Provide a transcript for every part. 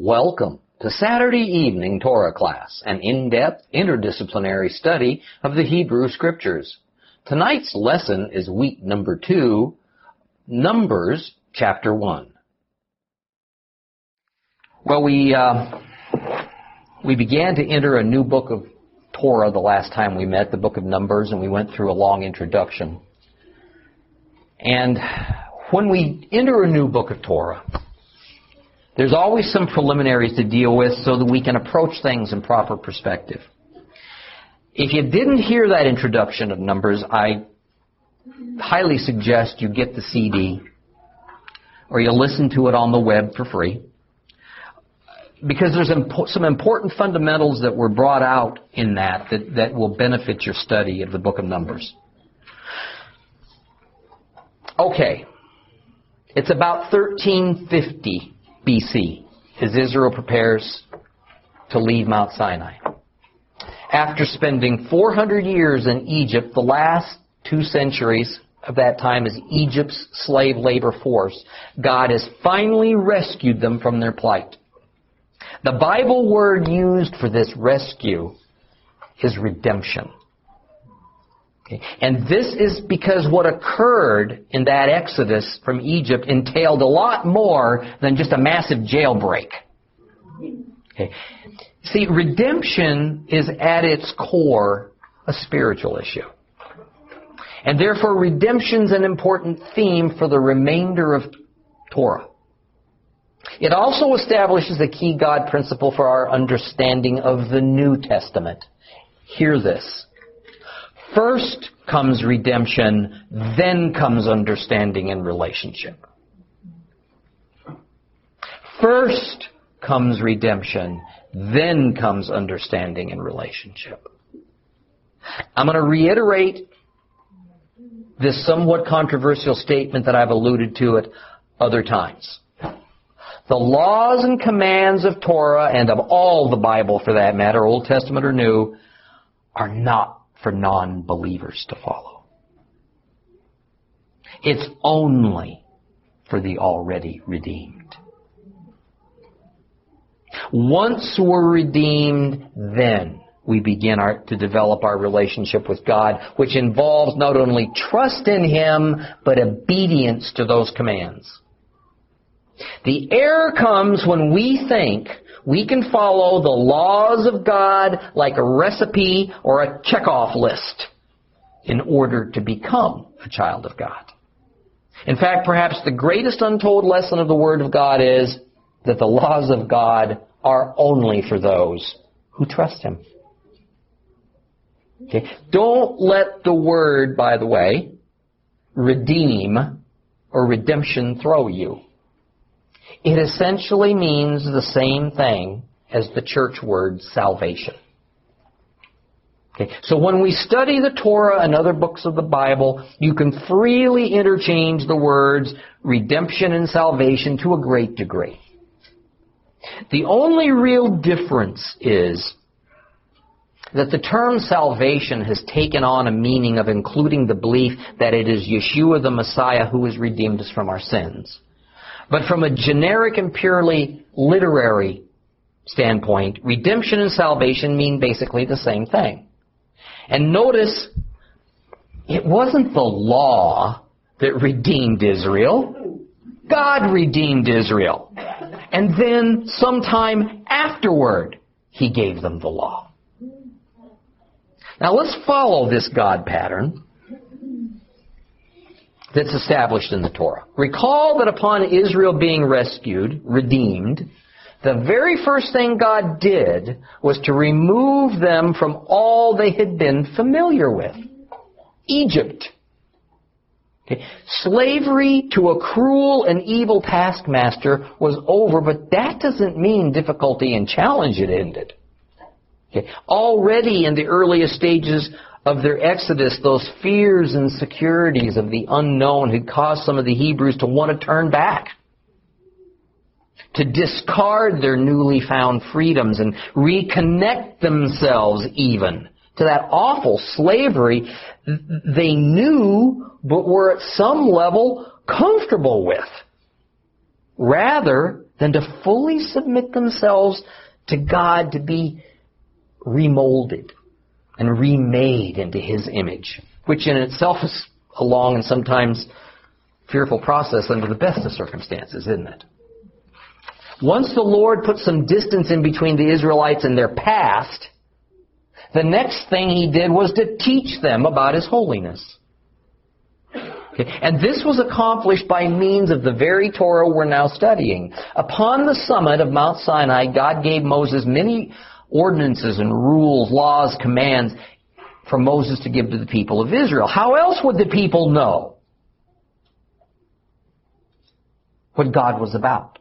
Welcome to Saturday evening Torah class, an in-depth interdisciplinary study of the Hebrew Scriptures. Tonight's lesson is week number two, Numbers chapter one. Well, we uh, we began to enter a new book of Torah the last time we met, the book of Numbers, and we went through a long introduction. And when we enter a new book of Torah, there's always some preliminaries to deal with so that we can approach things in proper perspective. If you didn't hear that introduction of Numbers, I highly suggest you get the CD or you listen to it on the web for free. Because there's some important fundamentals that were brought out in that, that that will benefit your study of the book of Numbers. Okay. It's about 1350 BC as Israel prepares to leave Mount Sinai. After spending 400 years in Egypt, the last two centuries of that time as Egypt's slave labor force, God has finally rescued them from their plight. The Bible word used for this rescue is redemption. Okay. And this is because what occurred in that exodus from Egypt entailed a lot more than just a massive jailbreak. Okay. See, redemption is at its core a spiritual issue. And therefore redemption's an important theme for the remainder of Torah. It also establishes a key God principle for our understanding of the New Testament. Hear this. First comes redemption, then comes understanding and relationship. First comes redemption, then comes understanding and relationship. I'm going to reiterate this somewhat controversial statement that I've alluded to at other times. The laws and commands of Torah and of all the Bible for that matter, Old Testament or New, are not for non-believers to follow. It's only for the already redeemed. Once we're redeemed, then we begin our, to develop our relationship with God, which involves not only trust in Him, but obedience to those commands. The error comes when we think we can follow the laws of God like a recipe or a checkoff list in order to become a child of God. In fact, perhaps the greatest untold lesson of the Word of God is that the laws of God are only for those who trust Him. Okay? Don't let the word, by the way, redeem or redemption throw you. It essentially means the same thing as the church word salvation. Okay. So when we study the Torah and other books of the Bible, you can freely interchange the words redemption and salvation to a great degree. The only real difference is that the term salvation has taken on a meaning of including the belief that it is Yeshua the Messiah who has redeemed us from our sins. But from a generic and purely literary standpoint, redemption and salvation mean basically the same thing. And notice, it wasn't the law that redeemed Israel. God redeemed Israel. And then sometime afterward, He gave them the law. Now let's follow this God pattern that's established in the Torah. Recall that upon Israel being rescued, redeemed, the very first thing God did was to remove them from all they had been familiar with. Egypt. Okay. Slavery to a cruel and evil taskmaster was over, but that doesn't mean difficulty and challenge had ended. Okay. Already in the earliest stages of their exodus, those fears and securities of the unknown had caused some of the Hebrews to want to turn back. To discard their newly found freedoms and reconnect themselves even to that awful slavery they knew but were at some level comfortable with. Rather than to fully submit themselves to God to be remolded and remade into His image, which in itself is a long and sometimes fearful process under the best of circumstances, isn't it? Once the Lord put some distance in between the Israelites and their past, the next thing He did was to teach them about His holiness. And this was accomplished by means of the very Torah we're now studying. Upon the summit of Mount Sinai, God gave Moses many ordinances and rules, laws, commands for Moses to give to the people of Israel. How else would the people know what God was about?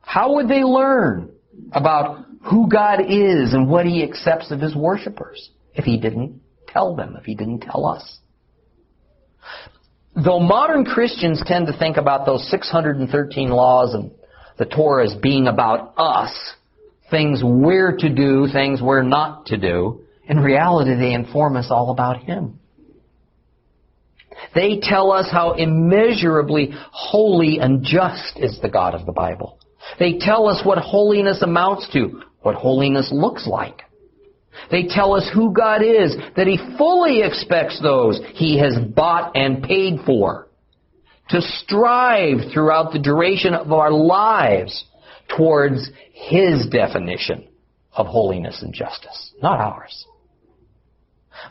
How would they learn about who God is and what He accepts of His worshippers if He didn't tell them, if He didn't tell us? Though modern Christians tend to think about those 613 laws of the Torah as being about us, things we're to do, things we're not to do, in reality they inform us all about Him. They tell us how immeasurably holy and just is the God of the Bible. They tell us what holiness amounts to, what holiness looks like. They tell us who God is, that He fully expects those He has bought and paid for to strive throughout the duration of our lives towards His definition of holiness and justice, not ours.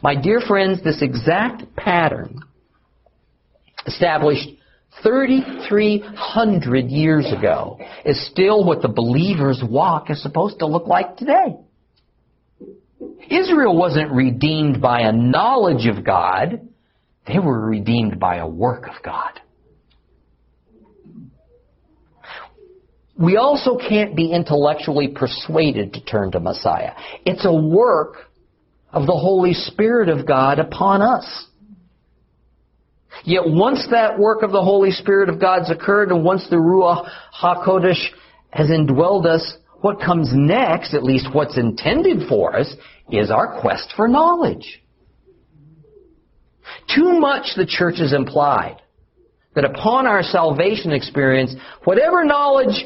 My dear friends, this exact pattern established 3,300 years ago is still what the believer's walk is supposed to look like today. Israel wasn't redeemed by a knowledge of God. They were redeemed by a work of God. We also can't be intellectually persuaded to turn to Messiah. It's a work of the Holy Spirit of God upon us. Yet once that work of the Holy Spirit of God's occurred and once the Ruach HaKodesh has indwelled us, what comes next, at least what's intended for us, is our quest for knowledge. Too much the church has implied that upon our salvation experience, whatever knowledge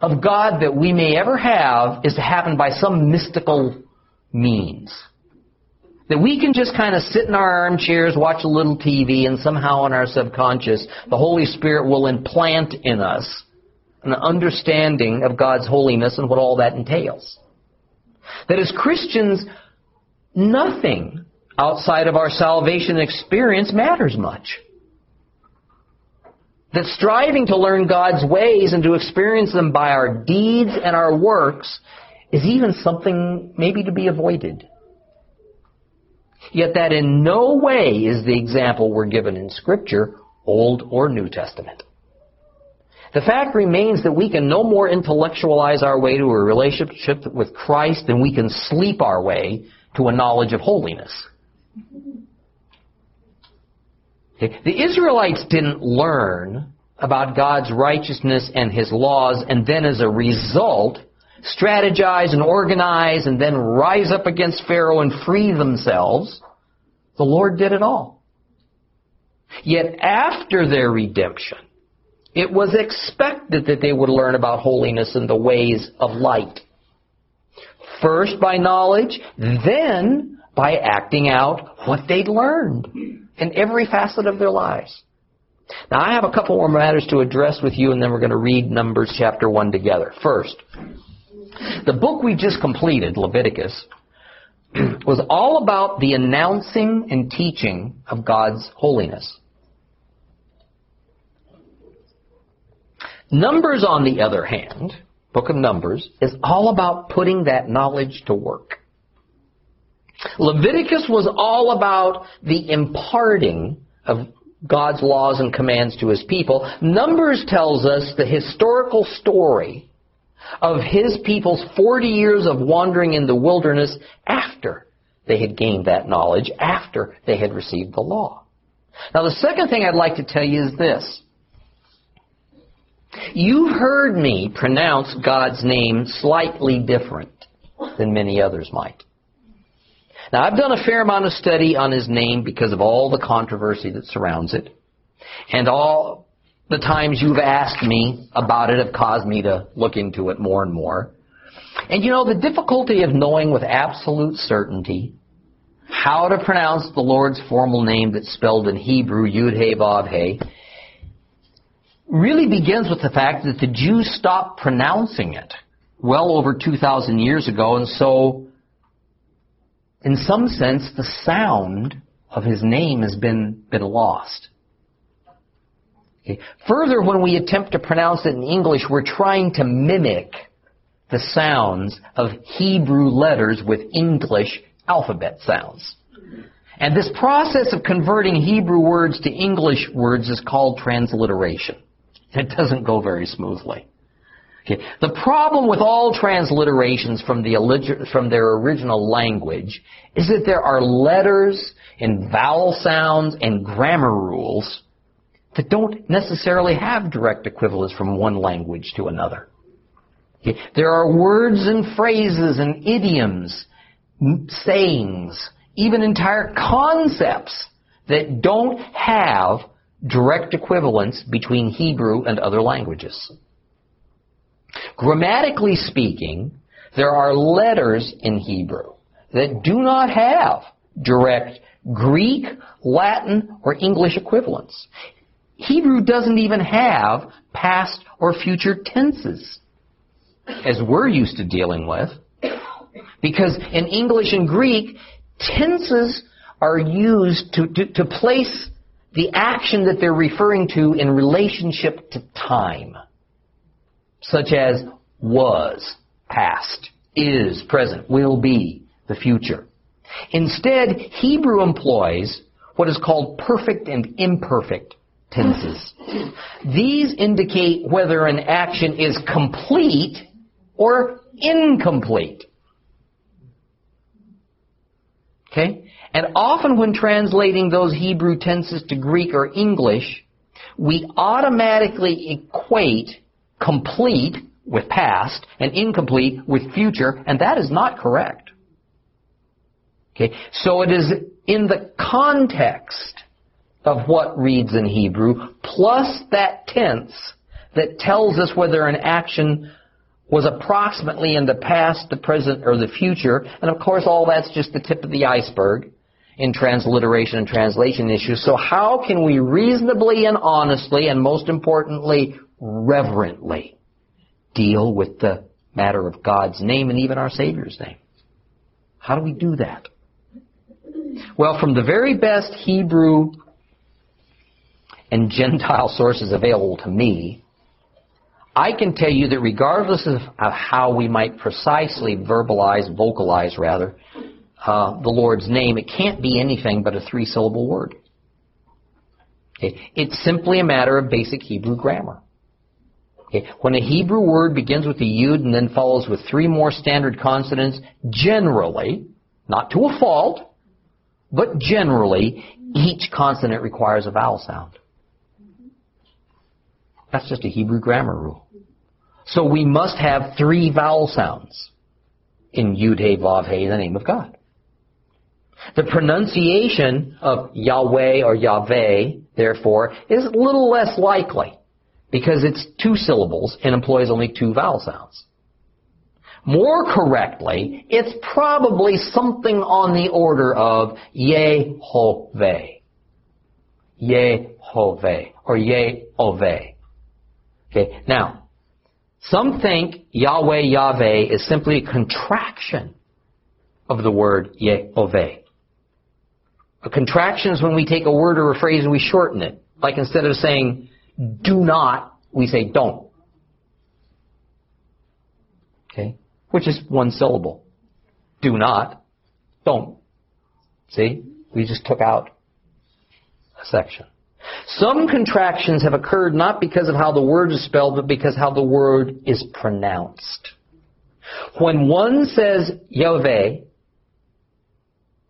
of God that we may ever have is to happen by some mystical means. That we can just kind of sit in our armchairs, watch a little TV, and somehow in our subconscious, the Holy Spirit will implant in us an understanding of God's holiness and what all that entails. That as Christians, nothing outside of our salvation experience matters much. That striving to learn God's ways and to experience them by our deeds and our works is even something maybe to be avoided. Yet that in no way is the example we're given in Scripture, Old or New Testament. The fact remains that we can no more intellectualize our way to a relationship with Christ than we can sleep our way to a knowledge of holiness. The Israelites didn't learn about God's righteousness and His laws and then as a result strategize and organize and then rise up against Pharaoh and free themselves. The Lord did it all. Yet after their redemption, it was expected that they would learn about holiness and the ways of light. First by knowledge, then by acting out what they'd learned in every facet of their lives. Now I have a couple more matters to address with you and then we're going to read Numbers chapter 1 together. First, the book we just completed, Leviticus, was all about the announcing and teaching of God's holiness. Numbers, on the other hand, book of Numbers, is all about putting that knowledge to work. Leviticus was all about the imparting of God's laws and commands to his people. Numbers tells us the historical story of his people's 40 years of wandering in the wilderness after they had gained that knowledge, after they had received the law. Now the second thing I'd like to tell you is this. You've heard me pronounce God's name slightly different than many others might. Now, I've done a fair amount of study on his name because of all the controversy that surrounds it and all the times you've asked me about it have caused me to look into it more and more. And you know, the difficulty of knowing with absolute certainty how to pronounce the Lord's formal name that's spelled in Hebrew, Yud He Vav He, really begins with the fact that the Jews stopped pronouncing it well over 2,000 years ago, and so, in some sense, the sound of his name has been, been lost. Okay. Further, when we attempt to pronounce it in English, we're trying to mimic the sounds of Hebrew letters with English alphabet sounds. And this process of converting Hebrew words to English words is called transliteration. It doesn't go very smoothly. Okay. The problem with all transliterations from, the, from their original language is that there are letters and vowel sounds and grammar rules that don't necessarily have direct equivalents from one language to another. Okay. There are words and phrases and idioms, sayings, even entire concepts that don't have direct equivalence between Hebrew and other languages. Grammatically speaking, there are letters in Hebrew that do not have direct Greek, Latin, or English equivalents. Hebrew doesn't even have past or future tenses, as we're used to dealing with. Because in English and Greek, tenses are used to, to, to place the action that they're referring to in relationship to time, such as was, past, is, present, will be, the future. Instead, Hebrew employs what is called perfect and imperfect tenses. These indicate whether an action is complete or incomplete. Okay? And often when translating those Hebrew tenses to Greek or English, we automatically equate complete with past and incomplete with future, and that is not correct. Okay? So it is in the context of what reads in Hebrew, plus that tense that tells us whether an action was approximately in the past, the present, or the future. And of course, all that's just the tip of the iceberg in transliteration and translation issues. So how can we reasonably and honestly, and most importantly, reverently deal with the matter of God's name and even our Savior's name? How do we do that? Well, from the very best Hebrew and Gentile sources available to me, I can tell you that regardless of, how we might precisely verbalize, vocalize rather, uh, the Lord's name, it can't be anything but a three syllable word. It's simply a matter of basic Hebrew grammar. Okay? When a Hebrew word begins with a yud and then follows with three more standard consonants, generally, not to a fault, but generally, each consonant requires a vowel sound. That's just a Hebrew grammar rule. So we must have three vowel sounds in Yud He Vav He, the name of God. The pronunciation of Yahweh or Yahweh, therefore, is a little less likely because it's two syllables and employs only two vowel sounds. More correctly, it's probably something on the order of Yehovah. Yehovah or Yehovah. Okay, now, some think Yahweh Yahweh is simply a contraction of the word Yehovah. A contraction is when we take a word or a phrase and we shorten it. Like instead of saying do not, we say don't. Okay? Which is one syllable. Do not, don't. See? We just took out a section. Some contractions have occurred not because of how the word is spelled, but because how the word is pronounced. When one says Yahweh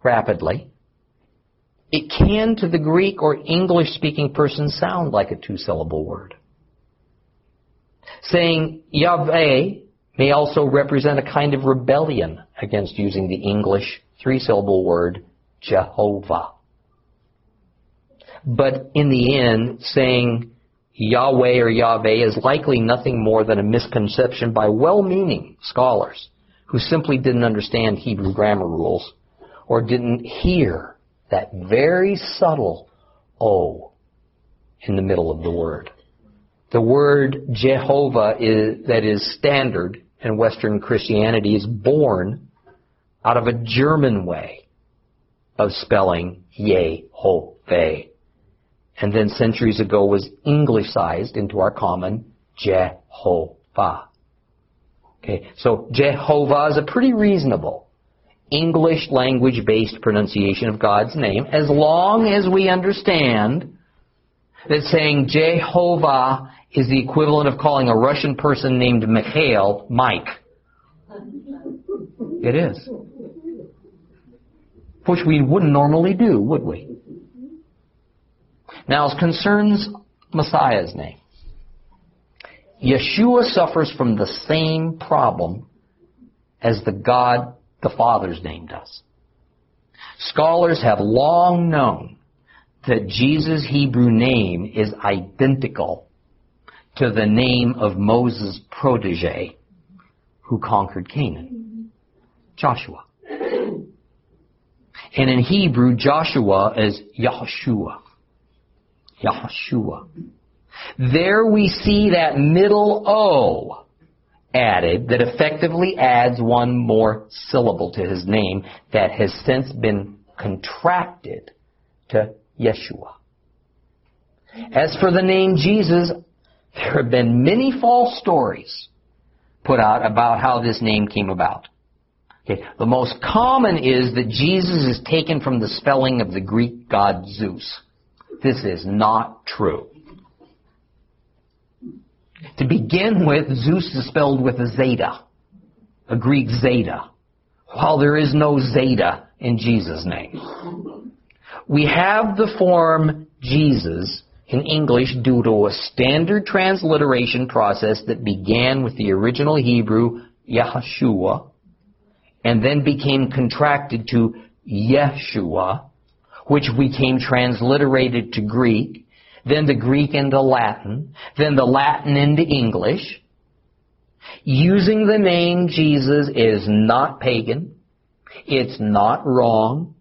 rapidly, it can to the Greek or English speaking person sound like a two syllable word. Saying Yahweh may also represent a kind of rebellion against using the English three syllable word Jehovah. But in the end, saying Yahweh or Yahweh is likely nothing more than a misconception by well-meaning scholars who simply didn't understand Hebrew grammar rules or didn't hear that very subtle O in the middle of the word. The word Jehovah is, that is standard in Western Christianity is born out of a German way of spelling Yehovah. And then centuries ago was Anglicized into our common Jehovah. Okay, so Jehovah is a pretty reasonable English language based pronunciation of God's name as long as we understand that saying Jehovah is the equivalent of calling a Russian person named Mikhail Mike. It is. Which we wouldn't normally do, would we? Now, as concerns Messiah's name, Yeshua suffers from the same problem as the God the Father's name does. Scholars have long known that Jesus' Hebrew name is identical to the name of Moses' protege who conquered Canaan, Joshua. And in Hebrew, Joshua is Yahushua. Yahushua. There we see that middle O added that effectively adds one more syllable to his name that has since been contracted to Yeshua. As for the name Jesus, there have been many false stories put out about how this name came about. Okay. The most common is that Jesus is taken from the spelling of the Greek god Zeus. This is not true. To begin with, Zeus is spelled with a zeta, a Greek zeta, while there is no zeta in Jesus' name. We have the form Jesus in English due to a standard transliteration process that began with the original Hebrew Yahshua and then became contracted to Yeshua, which became transliterated to Greek, then the Greek into Latin, then the Latin into English. Using the name Jesus is not pagan. It's not wrong,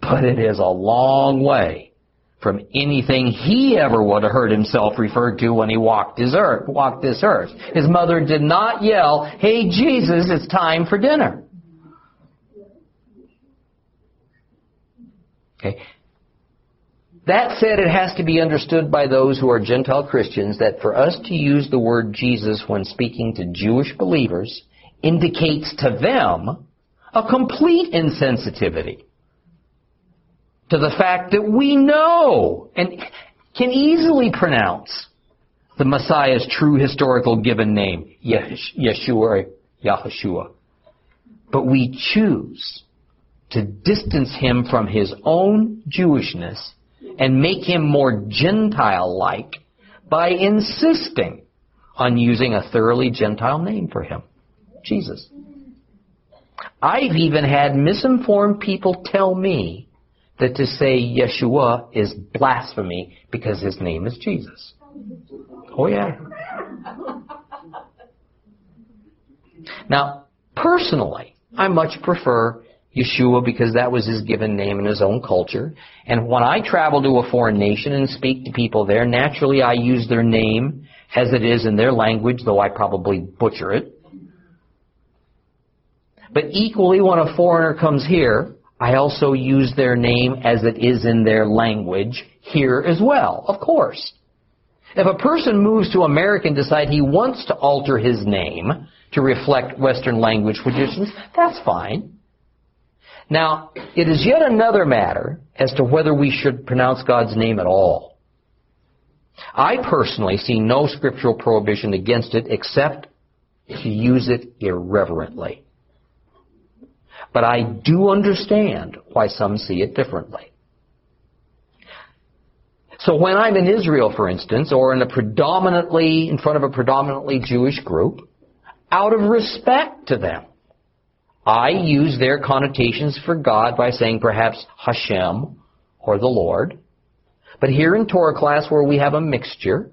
but it is a long way from anything he ever would have heard himself referred to when he walked his earth, walked this earth. His mother did not yell, "Hey Jesus, it's time for dinner." Okay. That said, it has to be understood by those who are Gentile Christians that for us to use the word Jesus when speaking to Jewish believers indicates to them a complete insensitivity to the fact that we know and can easily pronounce the Messiah's true historical given name, Yeshua Yahushua. But we choose to distance him from his own Jewishness and make him more Gentile-like by insisting on using a thoroughly Gentile name for him, Jesus. I've even had misinformed people tell me that to say Yeshua is blasphemy because his name is Jesus. Oh yeah. Now, personally, I much prefer Yeshua because that was his given name in his own culture. And when I travel to a foreign nation and speak to people there, naturally I use their name as it is in their language, though I probably butcher it. But equally, when a foreigner comes here, I also use their name as it is in their language here as well, of course. If a person moves to America and decide he wants to alter his name to reflect Western language traditions, that's fine. Now, it is yet another matter as to whether we should pronounce God's name at all. I personally see no scriptural prohibition against it except to use it irreverently. But I do understand why some see it differently. So when I'm in Israel, for instance, or in a predominantly, in front of a predominantly Jewish group, out of respect to them, I use their connotations for God by saying perhaps Hashem or the Lord. But here in Torah class where we have a mixture,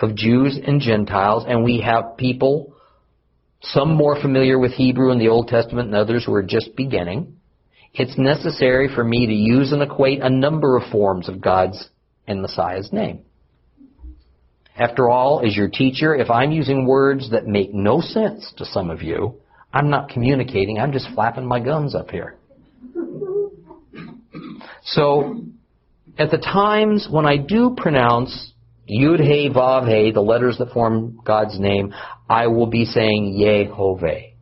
of Jews and Gentiles, and we have people, some more familiar with Hebrew in the Old Testament and others who are just beginning, it's necessary for me to use and equate a number of forms of God's and Messiah's name. After all, as your teacher, if I'm using words that make no sense to some of you, I'm not communicating, I'm just flapping my gums up here. So, at the times when I do pronounce Yud He Vav He, the letters that form God's name, I will be saying Yehovah.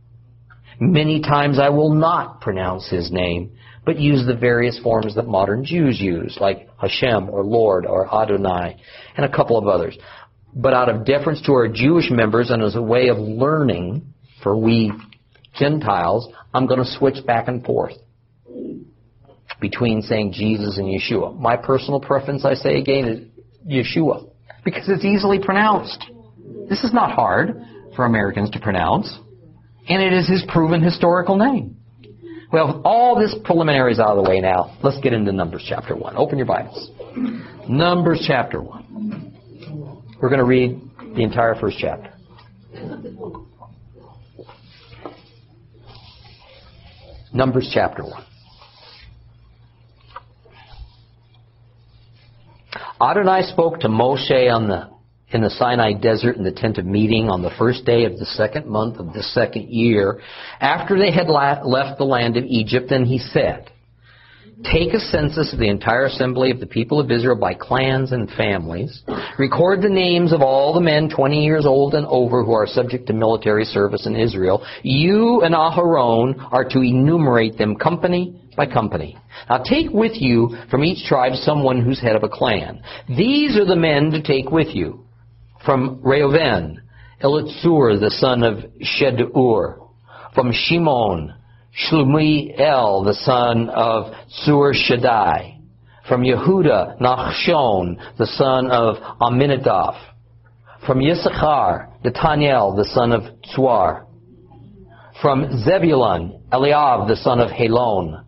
Many times I will not pronounce His name, but use the various forms that modern Jews use, like Hashem or Lord or Adonai, and a couple of others. But out of deference to our Jewish members and as a way of learning for we Gentiles, I'm going to switch back and forth between saying Jesus and Yeshua. My personal preference, I say again, is Yeshua because it's easily pronounced. This is not hard for Americans to pronounce, and it is his proven historical name. Well, all this preliminaries out of the way now, let's get into Numbers chapter 1. Open your Bibles. Numbers chapter 1. We're going to read the entire first chapter. Numbers chapter 1. Adonai spoke to Moshe on the, in the Sinai desert in the tent of meeting on the first day of the second month of the second year after they had left the land of Egypt, and he said, Take a census of the entire assembly of the people of Israel by clans and families. Record the names of all the men 20 years old and over who are subject to military service in Israel. You and Aharon are to enumerate them company by company. Now take with you from each tribe someone who's head of a clan. These are the men to take with you. From Reuven, Elitzur, the son of Shedur. From Shimon, Shlumiel, the son of Sur Shaddai. From Yehuda, Nachshon, the son of Aminadab. From Yisachar, Nathaniel, the son of Tzuar. From Zebulun, Eliab, the son of Helon.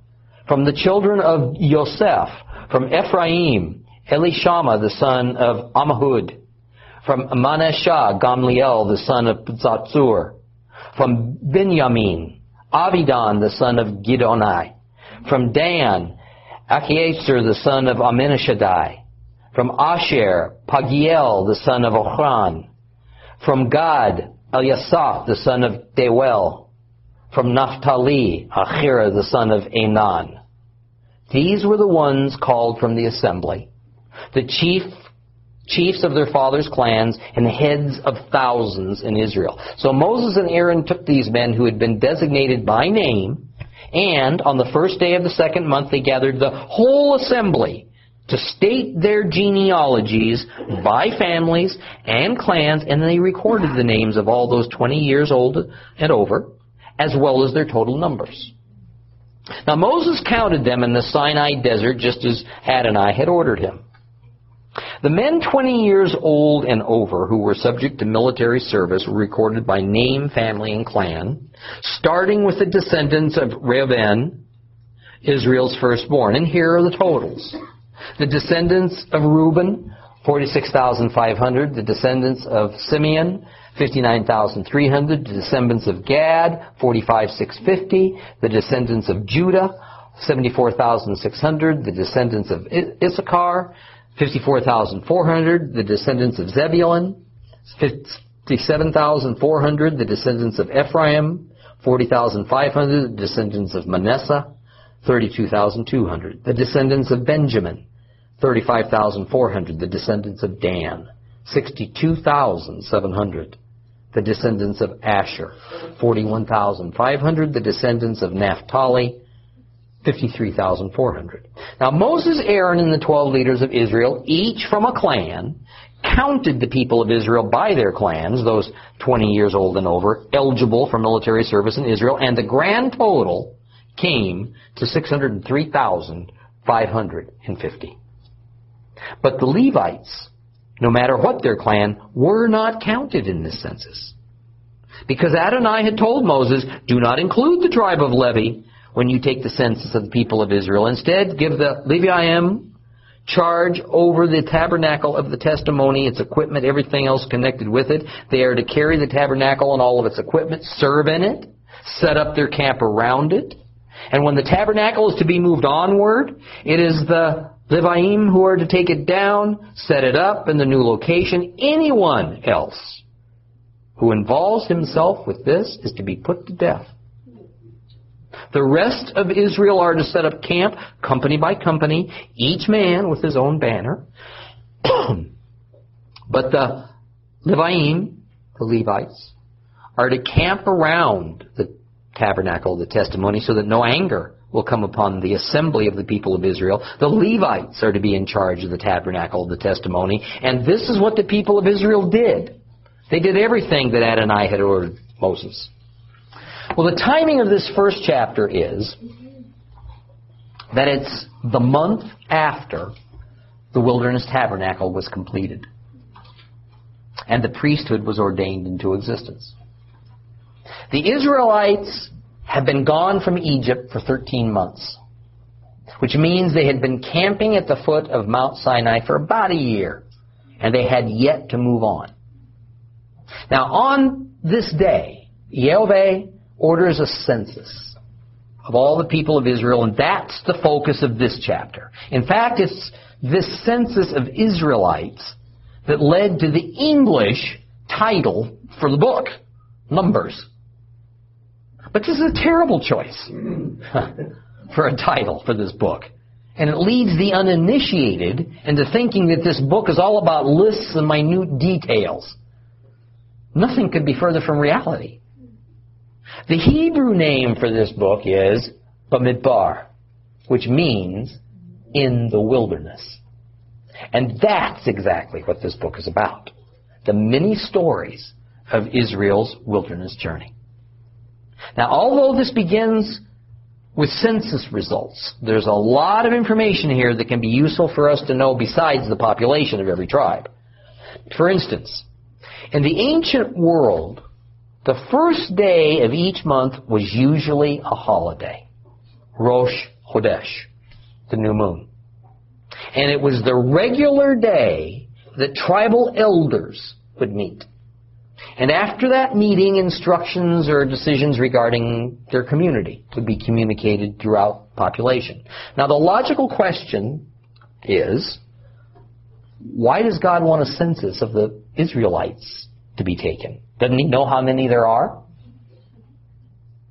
From the children of Yosef, from Ephraim, Elishama, the son of Ammihud. From Manasseh, Gamliel, the son of Zatzur. From Benjamin, Abidan, the son of Gidonai. From Dan, Achiezer, the son of Amminashadai. From Asher, Pagiel, the son of Ochran. From Gad, Eliasaph, the son of Deuel from Naphtali, Achira the son of Enan. These were the ones called from the assembly, the chief chiefs of their fathers' clans and heads of thousands in Israel. So Moses and Aaron took these men who had been designated by name, and on the first day of the second month they gathered the whole assembly to state their genealogies by families and clans, and they recorded the names of all those 20 years old and over as well as their total numbers. Now Moses counted them in the Sinai desert just as Adonai had ordered him. The men 20 years old and over who were subject to military service were recorded by name, family, and clan, starting with the descendants of Reuben, Israel's firstborn. And here are the totals. The descendants of Reuben, 46,500. The descendants of Simeon, 59,300. The descendants of Gad, 45,650. The descendants of Judah, 74,600. The descendants of Issachar, 54,400. The descendants of Zebulun, 57,400. The descendants of Ephraim, 40,500. The descendants of Manasseh, 32,200. The descendants of Benjamin, 35,400. The descendants of Dan, 62,700 the descendants of Asher, 41,500. The descendants of Naphtali, 53,400. Now Moses, Aaron, and the 12 leaders of Israel, each from a clan, counted the people of Israel by their clans, those 20 years old and over, eligible for military service in Israel, and the grand total came to 603,550. But the Levites, no matter what their clan, were not counted in this census. Because Adonai had told Moses, do not include the tribe of Levi when you take the census of the people of Israel. Instead, give the Leviim charge over the tabernacle of the testimony, its equipment, everything else connected with it. They are to carry the tabernacle and all of its equipment, serve in it, set up their camp around it. And when the tabernacle is to be moved onward, it is the Leviim who are to take it down, set it up in the new location. Anyone else who involves himself with this is to be put to death. The rest of Israel are to set up camp, company by company, each man with his own banner. but the Leviim, the Levites, are to camp around the tabernacle of the testimony so that no anger will come upon the assembly of the people of Israel. The Levites are to be in charge of the tabernacle of the testimony. And this is what the people of Israel did. They did everything that Adonai had ordered Moses. Well, the timing of this first chapter is that it's the month after the wilderness tabernacle was completed and the priesthood was ordained into existence. The Israelites have been gone from Egypt for 13 months, which means they had been camping at the foot of Mount Sinai for about a year, and they had yet to move on. Now, on this day, Yahweh orders a census of all the people of Israel, and that's the focus of this chapter. In fact, it's this census of Israelites that led to the English title for the book, Numbers. But this is a terrible choice for a title for this book. And it leads the uninitiated into thinking that this book is all about lists and minute details. Nothing could be further from reality. The Hebrew name for this book is Bamidbar, which means in the wilderness. And that's exactly what this book is about. The many stories of Israel's wilderness journey. Now, although this begins with census results, there's a lot of information here that can be useful for us to know besides the population of every tribe. For instance, in the ancient world, the first day of each month was usually a holiday. Rosh Chodesh, the new moon. And it was the regular day that tribal elders would meet. And after that meeting, instructions or decisions regarding their community would be communicated throughout population. Now the logical question is, why does God want a census of the Israelites to be taken? Doesn't he know how many there are?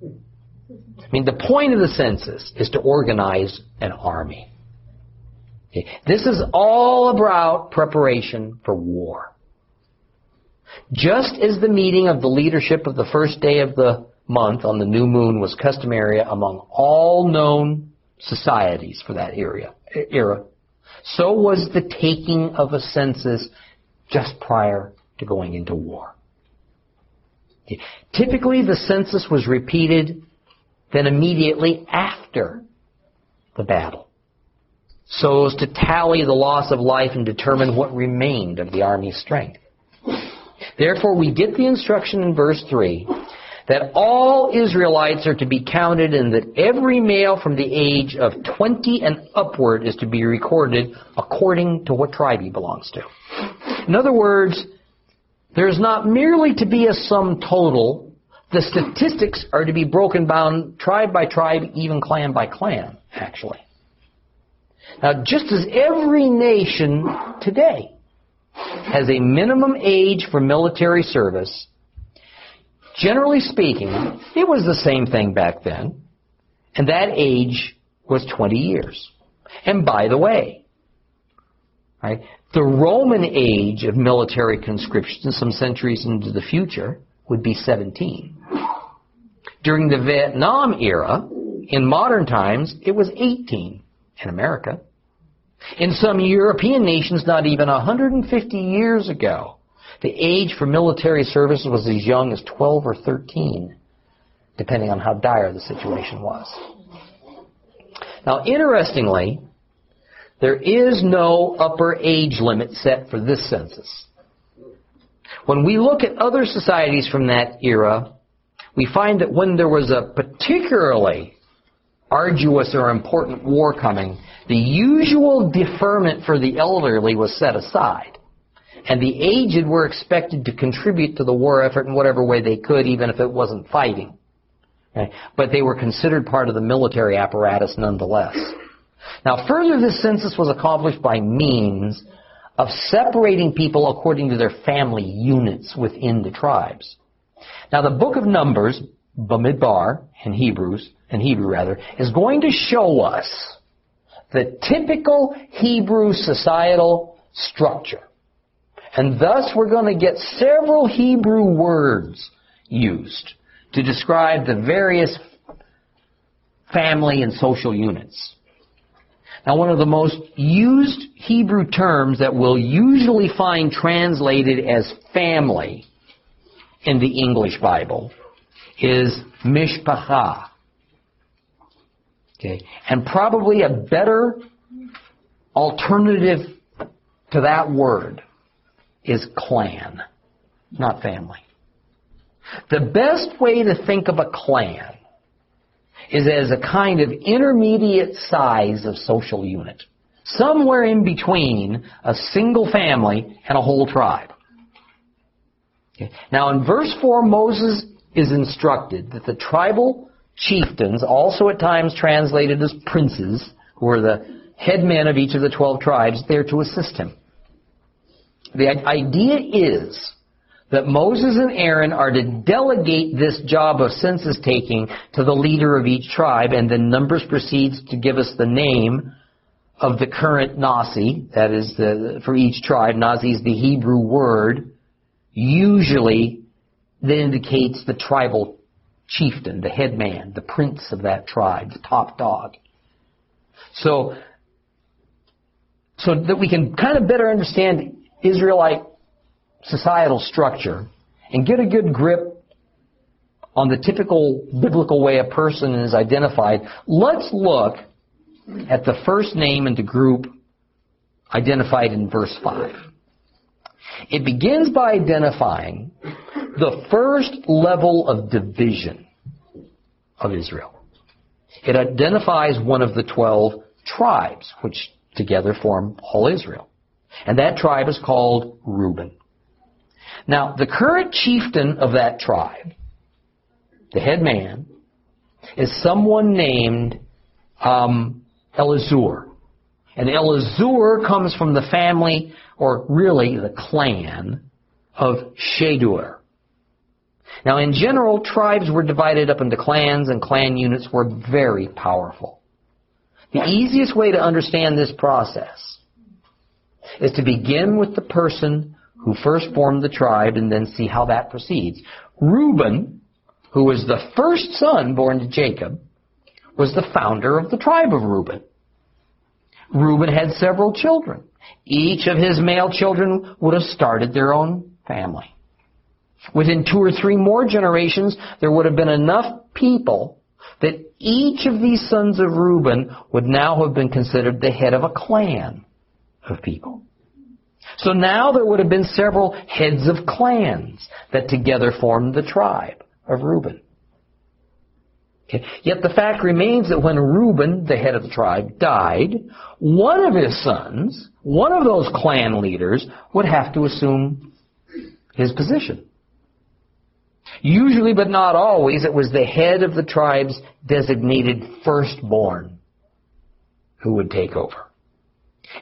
I mean, the point of the census is to organize an army. This is all about preparation for war. Just as the meeting of the leadership of the first day of the month on the new moon was customary among all known societies for that era, era, so was the taking of a census just prior to going into war. Typically, the census was repeated then immediately after the battle, so as to tally the loss of life and determine what remained of the army's strength. Therefore, we get the instruction in verse 3 that all Israelites are to be counted and that every male from the age of 20 and upward is to be recorded according to what tribe he belongs to. In other words, there's not merely to be a sum total, the statistics are to be broken down tribe by tribe, even clan by clan, actually. Now, just as every nation today has a minimum age for military service. Generally speaking, it was the same thing back then, and that age was 20 years. And by the way, right, the Roman age of military conscription some centuries into the future would be 17. During the Vietnam era, in modern times, it was 18 in America. In some European nations, not even 150 years ago, the age for military service was as young as 12 or 13, depending on how dire the situation was. Now, interestingly, there is no upper age limit set for this census. When we look at other societies from that era, we find that when there was a particularly arduous or important war coming, the usual deferment for the elderly was set aside. And the aged were expected to contribute to the war effort in whatever way they could, even if it wasn't fighting. But they were considered part of the military apparatus nonetheless. Now, further, this census was accomplished by means of separating people according to their family units within the tribes. Now, the book of Numbers, Bamidbar in Hebrews, in Hebrew rather, is going to show us the typical Hebrew societal structure. And thus we're going to get several Hebrew words used to describe the various family and social units. Now, one of the most used Hebrew terms that we'll usually find translated as family in the English Bible is mishpacha. Okay. And probably a better alternative to that word is clan, not family. The best way to think of a clan is as a kind of intermediate size of social unit. Somewhere in between a single family and a whole tribe. Now in verse 4, Moses is instructed that the tribal chieftains, also at times translated as princes, who are the headmen of each of the 12 tribes, there to assist him. The idea is that Moses and Aaron are to delegate this job of census taking to the leader of each tribe, and then Numbers proceeds to give us the name of the current Nasi, that is the, for each tribe. Nasi is the Hebrew word, usually that indicates the tribal chieftain, the head man, the prince of that tribe, the top dog. So, so that we can kind of better understand Israelite societal structure and get a good grip on the typical biblical way a person is identified, let's look at the first name in the group identified in verse 5. It begins by identifying the first level of division of Israel. It identifies one of the 12 tribes, which together form all Israel. And that tribe is called Reuben. Now, the current chieftain of that tribe, the head man, is someone named um, Elizur. And Elizur comes from the family, or really the clan, of Shedeur. Now, in general, tribes were divided up into clans, and clan units were very powerful. The easiest way to understand this process is to begin with the person who first formed the tribe and then see how that proceeds. Reuben, who was the first son born to Jacob, was the founder of the tribe of Reuben. Reuben had several children. Each of his male children would have started their own family. Within two or three more generations, there would have been enough people that each of these sons of Reuben would now have been considered the head of a clan of people. So now there would have been several heads of clans that together formed the tribe of Reuben. Okay. Yet the fact remains that when Reuben, the head of the tribe, died, one of his sons, one of those clan leaders, would have to assume his position. Usually, but not always, it was the head of the tribe's designated firstborn who would take over.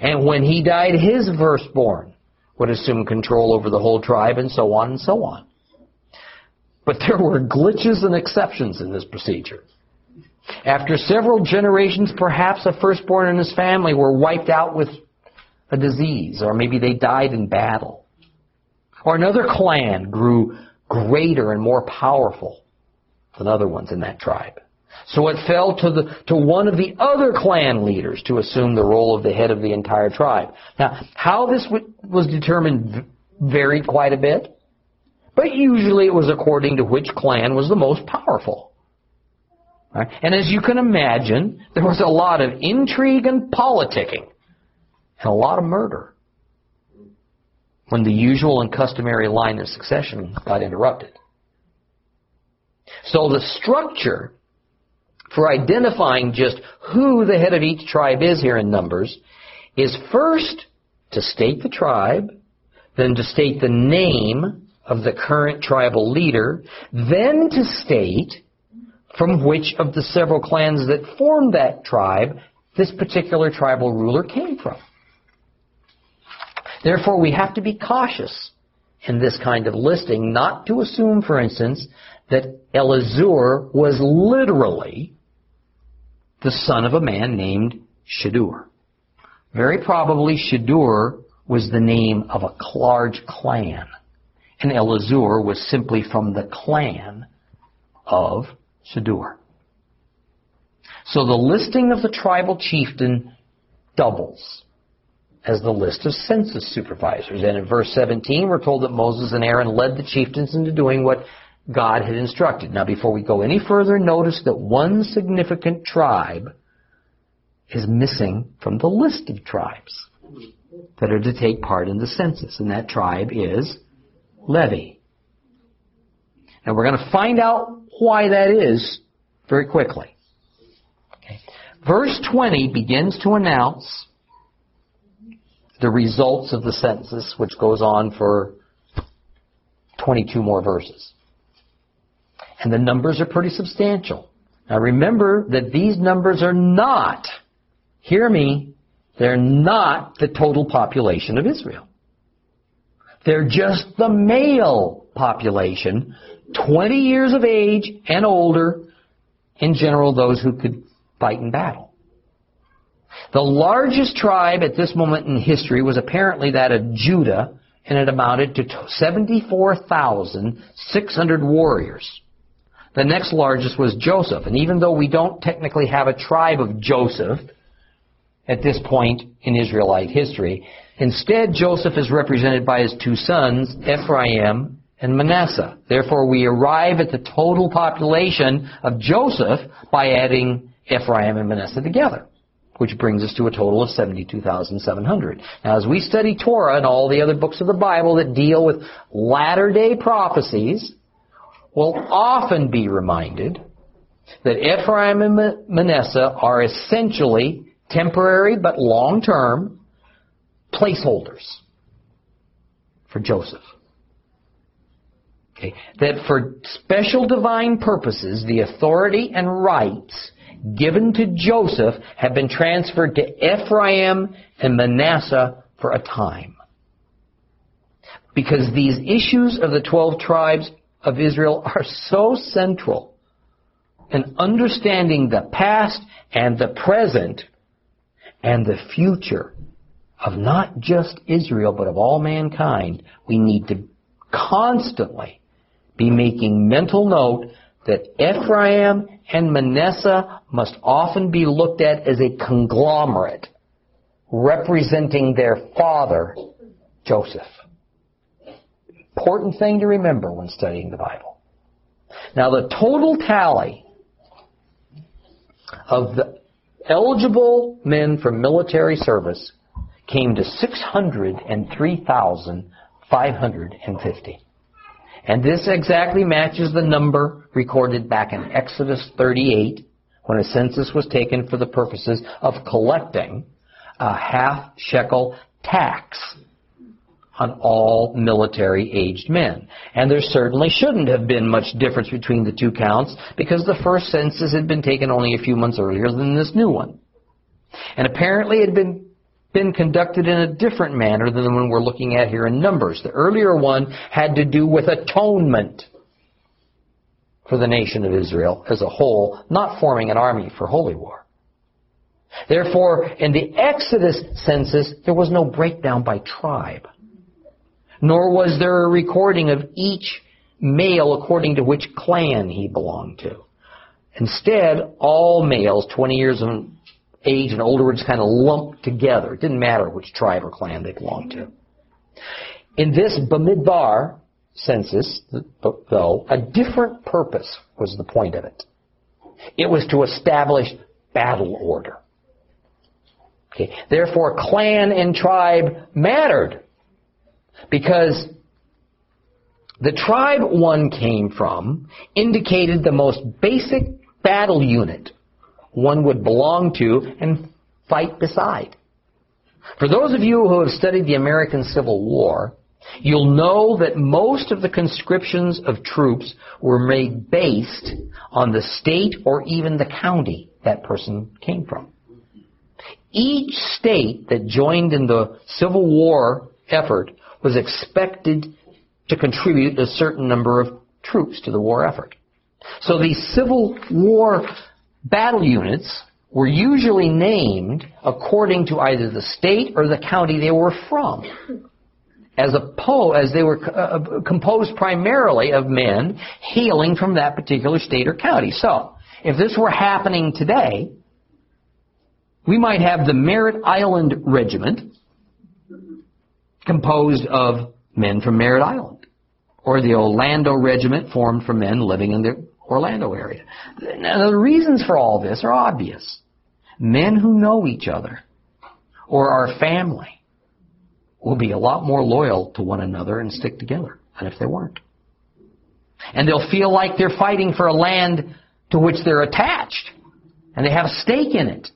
And when he died, his firstborn would assume control over the whole tribe, and so on and so on. But there were glitches and exceptions in this procedure. After several generations, perhaps a firstborn and his family were wiped out with a disease, or maybe they died in battle. Or another clan grew greater and more powerful than other ones in that tribe. So it fell to, the, to one of the other clan leaders to assume the role of the head of the entire tribe. Now, how this was determined varied quite a bit, but usually it was according to which clan was the most powerful. Right? And as you can imagine, there was a lot of intrigue and politicking, and a lot of murder when the usual and customary line of succession got interrupted. So the structure for identifying just who the head of each tribe is here in Numbers is first to state the tribe, then to state the name of the current tribal leader, then to state from which of the several clans that formed that tribe this particular tribal ruler came from. Therefore, we have to be cautious in this kind of listing, not to assume, for instance, that Elizur was literally the son of a man named Shedeur. Very probably Shedeur was the name of a large clan, and Elizur was simply from the clan of Shedeur. So the listing of the tribal chieftain doubles as the list of census supervisors. And in verse 17, we're told that Moses and Aaron led the chieftains into doing what God had instructed. Now, before we go any further, notice that one significant tribe is missing from the list of tribes that are to take part in the census, and that tribe is Levi. And we're going to find out why that is very quickly. Okay. Verse 20 begins to announce the results of the census, which goes on for 22 more verses. And the numbers are pretty substantial. Now remember that these numbers are not, hear me, they're not the total population of Israel. They're just the male population, 20 years of age and older, in general those who could fight in battle. The largest tribe at this moment in history was apparently that of Judah, and it amounted to 74,600 warriors. The next largest was Joseph, and even though we don't technically have a tribe of Joseph at this point in Israelite history, instead Joseph is represented by his two sons, Ephraim and Manasseh. Therefore, we arrive at the total population of Joseph by adding Ephraim and Manasseh together which brings us to a total of 72,700. Now, as we study Torah and all the other books of the Bible that deal with latter day prophecies, we'll often be reminded that Ephraim and Manasseh are essentially temporary but long term placeholders for Joseph. Okay. That for special divine purposes, the authority and rights given to Joseph have been transferred to Ephraim and Manasseh for a time. Because these issues of the 12 tribes of Israel are so central in understanding the past and the present and the future of not just Israel, but of all mankind, we need to constantly be making mental note that Ephraim and Manasseh must often be looked at as a conglomerate representing their father, Joseph. Important thing to remember when studying the Bible. Now the total tally of the eligible men for military service came to 603,550. And this exactly matches the number recorded back in Exodus 38 when a census was taken for the purposes of collecting a half shekel tax on all military aged men. And there certainly shouldn't have been much difference between the two counts because the first census had been taken only a few months earlier than this new one. And apparently it had been been conducted in a different manner than the one we're looking at here in Numbers. The earlier one had to do with atonement for the nation of Israel as a whole, not forming an army for holy war. Therefore, in the Exodus census, there was no breakdown by tribe. Nor was there a recording of each male according to which clan he belonged to. Instead, all males 20 years of age and older were just kind of lumped together. It didn't matter which tribe or clan they belonged to. In this Bamidbar census, though, a different purpose was the point of it. It was to establish battle order. Okay. Therefore, clan and tribe mattered because the tribe one came from indicated the most basic battle unit one would belong to and fight beside. For those of you who have studied the American Civil War, you'll know that most of the conscriptions of troops were made based on the state or even the county that person came from. Each state that joined in the Civil War effort was expected to contribute a certain number of troops to the war effort. So these Civil War battle units were usually named according to either the state or the county they were from. As opposed, as they were uh, composed primarily of men hailing from that particular state or county. So, if this were happening today, we might have the Merritt Island Regiment composed of men from Merritt Island, or the Orlando Regiment formed from men living in the Orlando area. Now, the reasons for all this are obvious. Men who know each other, or our family, will be a lot more loyal to one another and stick together than if they weren't. And they'll feel like they're fighting for a land to which they're attached, and they have a stake in it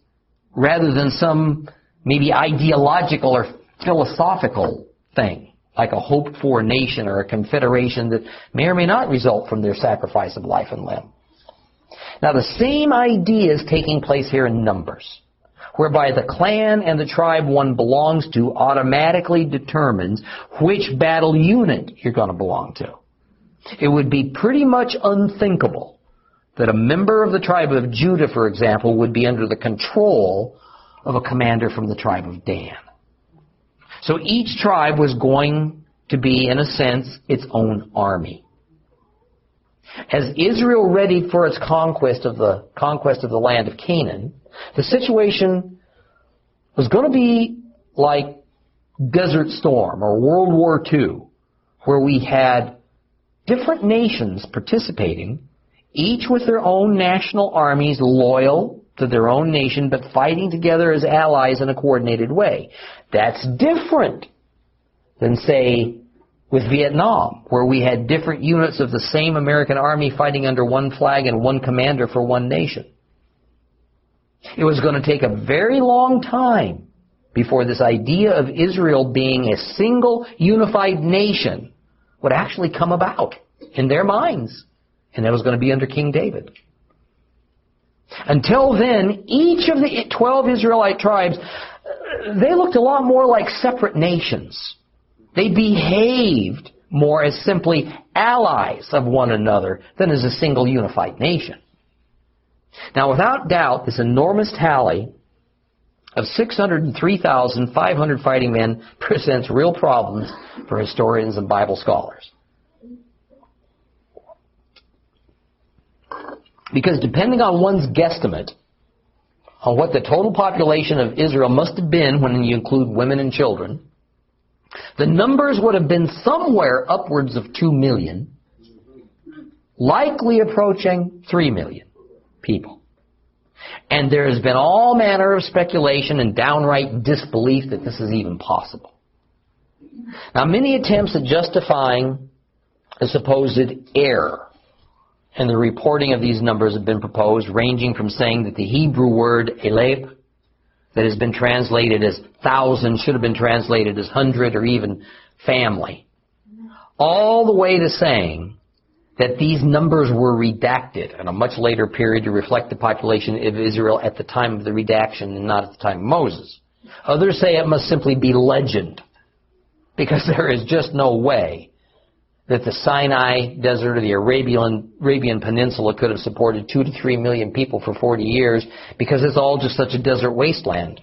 rather than some maybe ideological or philosophical thing, like a hoped for nation or a confederation that may or may not result from their sacrifice of life and limb. Now the same idea is taking place here in Numbers, whereby the clan and the tribe one belongs to automatically determines which battle unit you're going to belong to. It would be pretty much unthinkable that a member of the tribe of Judah, for example, would be under the control of a commander from the tribe of Dan. So each tribe was going to be, in a sense, its own army. As Israel readied for its conquest of the conquest of the land of Canaan, the situation was going to be like Desert Storm or World War II, where we had different nations participating each with their own national armies loyal to their own nation, but fighting together as allies in a coordinated way. That's different than, say, with Vietnam, where we had different units of the same American army fighting under one flag and one commander for one nation. It was going to take a very long time before this idea of Israel being a single unified nation would actually come about in their minds. And that was going to be under King David. Until then, each of the 12 Israelite tribes, they looked a lot more like separate nations. They behaved more as simply allies of one another than as a single unified nation. Now, without doubt, this enormous tally of 603,500 fighting men presents real problems for historians and Bible scholars. Because depending on one's guesstimate on what the total population of Israel must have been when you include women and children, the numbers would have been somewhere upwards of 2 million, likely approaching 3 million people. And there has been all manner of speculation and downright disbelief that this is even possible. Now, many attempts at justifying a supposed error and the reporting of these numbers have been proposed, ranging from saying that the Hebrew word elep, that has been translated as thousand, should have been translated as hundred or even family, all the way to saying that these numbers were redacted in a much later period to reflect the population of Israel at the time of the redaction and not at the time of Moses. Others say it must simply be legend, because there is just no way that the Sinai Desert or the Arabian, Arabian Peninsula could have supported two to three million people for 40 years because it's all just such a desert wasteland.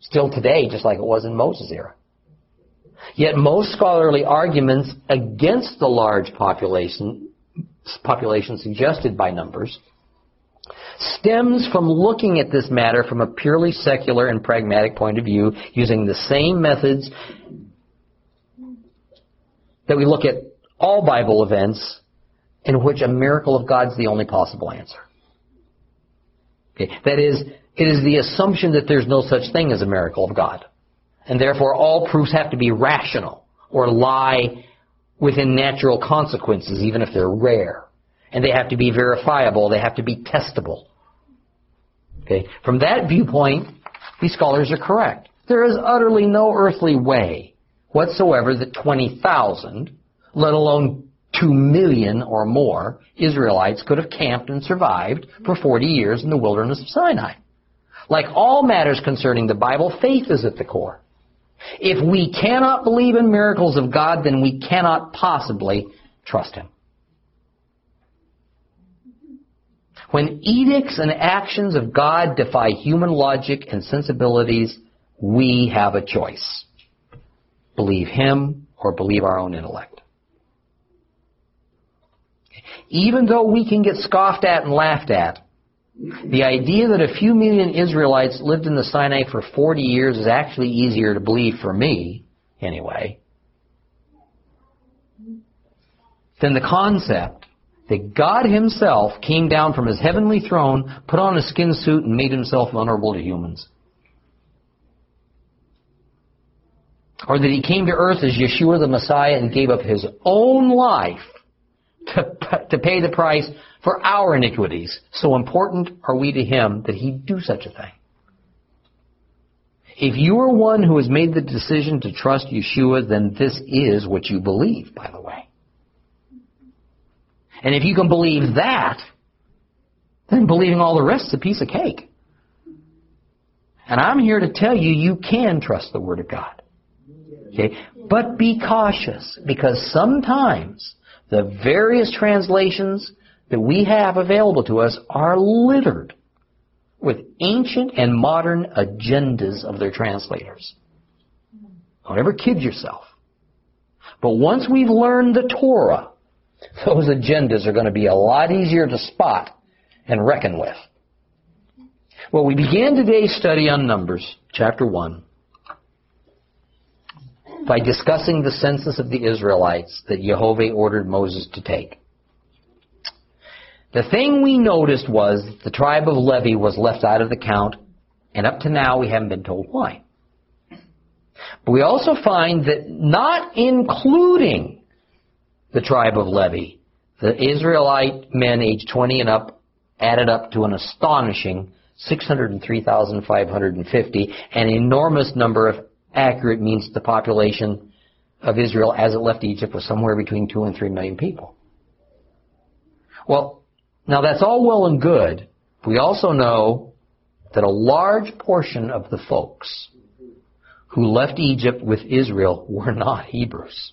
Still today, just like it was in Moses' era. Yet most scholarly arguments against the large population, population suggested by numbers stems from looking at this matter from a purely secular and pragmatic point of view using the same methods that we look at all Bible events in which a miracle of God is the only possible answer. Okay. That is, it is the assumption that there's no such thing as a miracle of God. And therefore all proofs have to be rational or lie within natural consequences, even if they're rare. And they have to be verifiable, they have to be testable. Okay? From that viewpoint, these scholars are correct. There is utterly no earthly way whatsoever that 20,000, let alone 2 million or more Israelites could have camped and survived for 40 years in the wilderness of Sinai. Like all matters concerning the Bible, faith is at the core. If we cannot believe in miracles of God, then we cannot possibly trust Him. When edicts and actions of God defy human logic and sensibilities, we have a choice. Believe Him or believe our own intellect. Even though we can get scoffed at and laughed at, the idea that a few million Israelites lived in the Sinai for 40 years is actually easier to believe for me, anyway, than the concept that God Himself came down from His heavenly throne, put on a skin suit, and made Himself vulnerable to humans. Or that He came to earth as Yeshua the Messiah and gave up His own life to, to pay the price for our iniquities. So important are we to Him that He do such a thing. If you are one who has made the decision to trust Yeshua, then this is what you believe, by the way. And if you can believe that, then believing all the rest is a piece of cake. And I'm here to tell you, you can trust the Word of God. Okay? But be cautious, because sometimes the various translations that we have available to us are littered with ancient and modern agendas of their translators. Don't ever kid yourself. But once we've learned the Torah, those agendas are going to be a lot easier to spot and reckon with. Well, we began today's study on Numbers, chapter 1, by discussing the census of the Israelites that Jehovah ordered Moses to take. The thing we noticed was the tribe of Levi was left out of the count, and up to now we haven't been told why. But we also find that not including the tribe of Levi, the Israelite men aged 20 and up added up to an astonishing 603,550, an enormous number of accurate means the population of Israel as it left Egypt was somewhere between 2 and 3 million people. Well, now that's all well and good. We also know that a large portion of the folks who left Egypt with Israel were not Hebrews.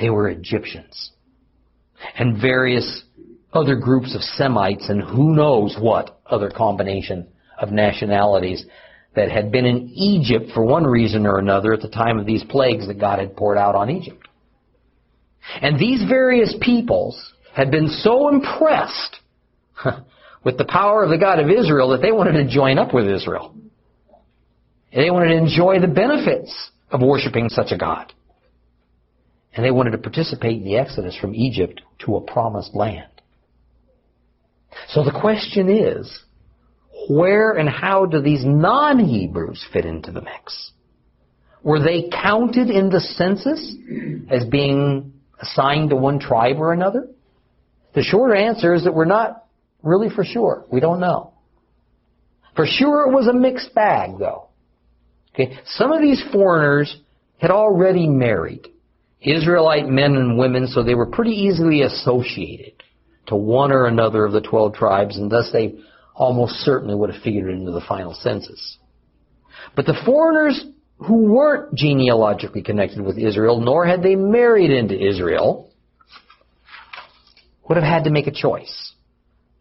They were Egyptians. And various other groups of Semites and who knows what other combination of nationalities that had been in Egypt for one reason or another at the time of these plagues that God had poured out on Egypt. And these various peoples had been so impressed with the power of the God of Israel that they wanted to join up with Israel. They wanted to enjoy the benefits of worshiping such a God. And they wanted to participate in the exodus from Egypt to a promised land. So the question is, where and how do these non-Hebrews fit into the mix? Were they counted in the census as being assigned to one tribe or another? The short answer is that we're not really for sure. We don't know. For sure it was a mixed bag though. Okay. Some of these foreigners had already married Israelite men and women, so they were pretty easily associated to one or another of the 12 tribes, and thus they almost certainly would have figured into the final census. But the foreigners who weren't genealogically connected with Israel, nor had they married into Israel, would have had to make a choice.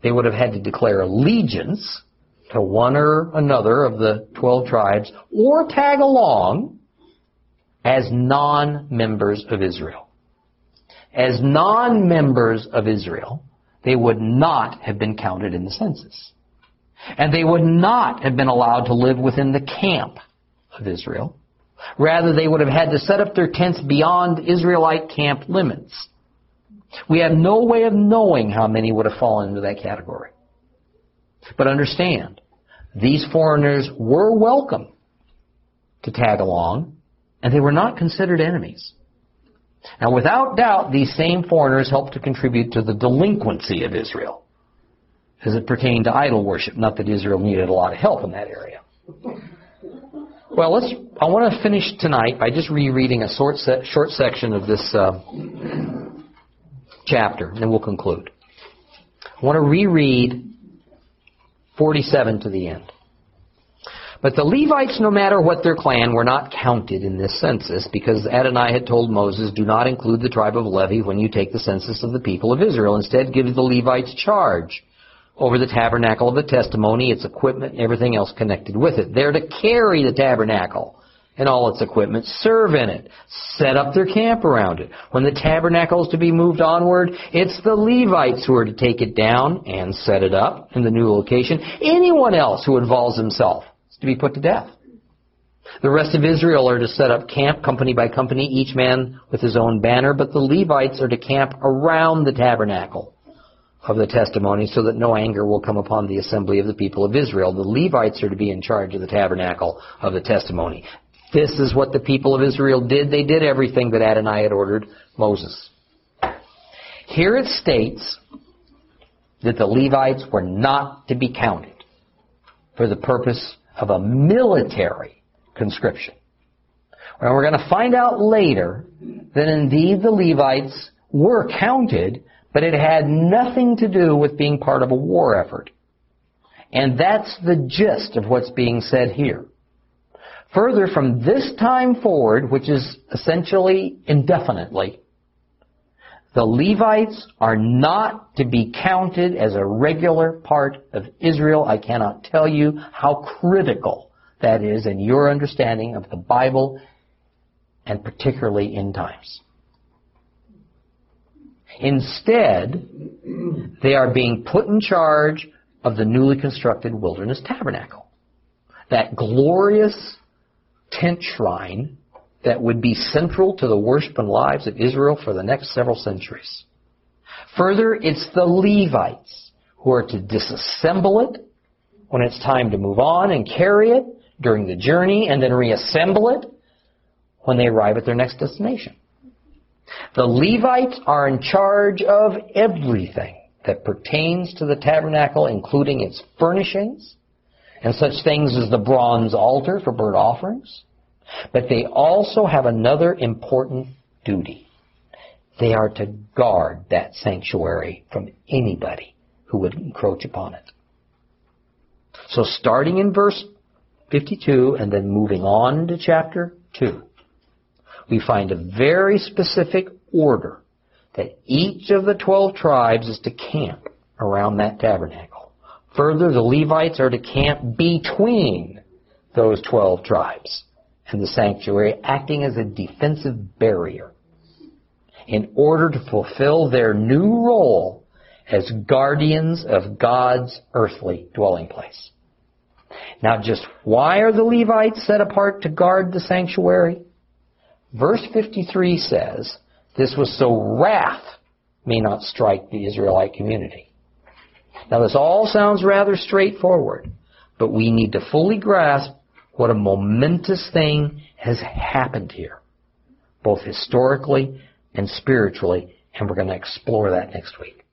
They would have had to declare allegiance to one or another of the 12 tribes or tag along as non-members of Israel. As non-members of Israel, they would not have been counted in the census. And they would not have been allowed to live within the camp of Israel. Rather, they would have had to set up their tents beyond Israelite camp limits. We have no way of knowing how many would have fallen into that category. But understand, these foreigners were welcome to tag along, and they were not considered enemies. Now, without doubt, these same foreigners helped to contribute to the delinquency of Israel. As it pertained to idol worship. Not that Israel needed a lot of help in that area. Well, let's. I want to finish tonight by just rereading a short, short section of this uh, chapter, and then we'll conclude. I want to reread 47 to the end. But the Levites, no matter what their clan, were not counted in this census because Adonai had told Moses, do not include the tribe of Levi when you take the census of the people of Israel. Instead, give the Levites charge over the tabernacle of the testimony, its equipment, and everything else connected with it. They're to carry the tabernacle and all its equipment, serve in it, set up their camp around it. When the tabernacle is to be moved onward, it's the Levites who are to take it down and set it up in the new location. Anyone else who involves himself is to be put to death. The rest of Israel are to set up camp company by company, each man with his own banner, but the Levites are to camp around the tabernacle of the testimony so that no anger will come upon the assembly of the people of Israel. The Levites are to be in charge of the tabernacle of the testimony. This is what the people of Israel did. They did everything that Adonai had ordered Moses. Here it states that the Levites were not to be counted for the purpose of a military conscription. And we're going to find out later that indeed the Levites were counted but it had nothing to do with being part of a war effort. And that's the gist of what's being said here. Further, from this time forward, which is essentially indefinitely, the Levites are not to be counted as a regular part of Israel. I cannot tell you how critical that is in your understanding of the Bible and particularly in times. Instead, they are being put in charge of the newly constructed wilderness tabernacle. That glorious tent shrine that would be central to the worship and lives of Israel for the next several centuries. Further, it's the Levites who are to disassemble it when it's time to move on and carry it during the journey and then reassemble it when they arrive at their next destination. The Levites are in charge of everything that pertains to the tabernacle, including its furnishings and such things as the bronze altar for burnt offerings. But they also have another important duty. They are to guard that sanctuary from anybody who would encroach upon it. So starting in verse 52 and then moving on to chapter 2, we find a very specific order that each of the 12 tribes is to camp around that tabernacle. Further, the Levites are to camp between those 12 tribes and the sanctuary, acting as a defensive barrier in order to fulfill their new role as guardians of God's earthly dwelling place. Now, just why are the Levites set apart to guard the sanctuary? Verse 53 says, This was so wrath may not strike the Israelite community. Now, this all sounds rather straightforward, but we need to fully grasp what a momentous thing has happened here, both historically and spiritually, and we're going to explore that next week.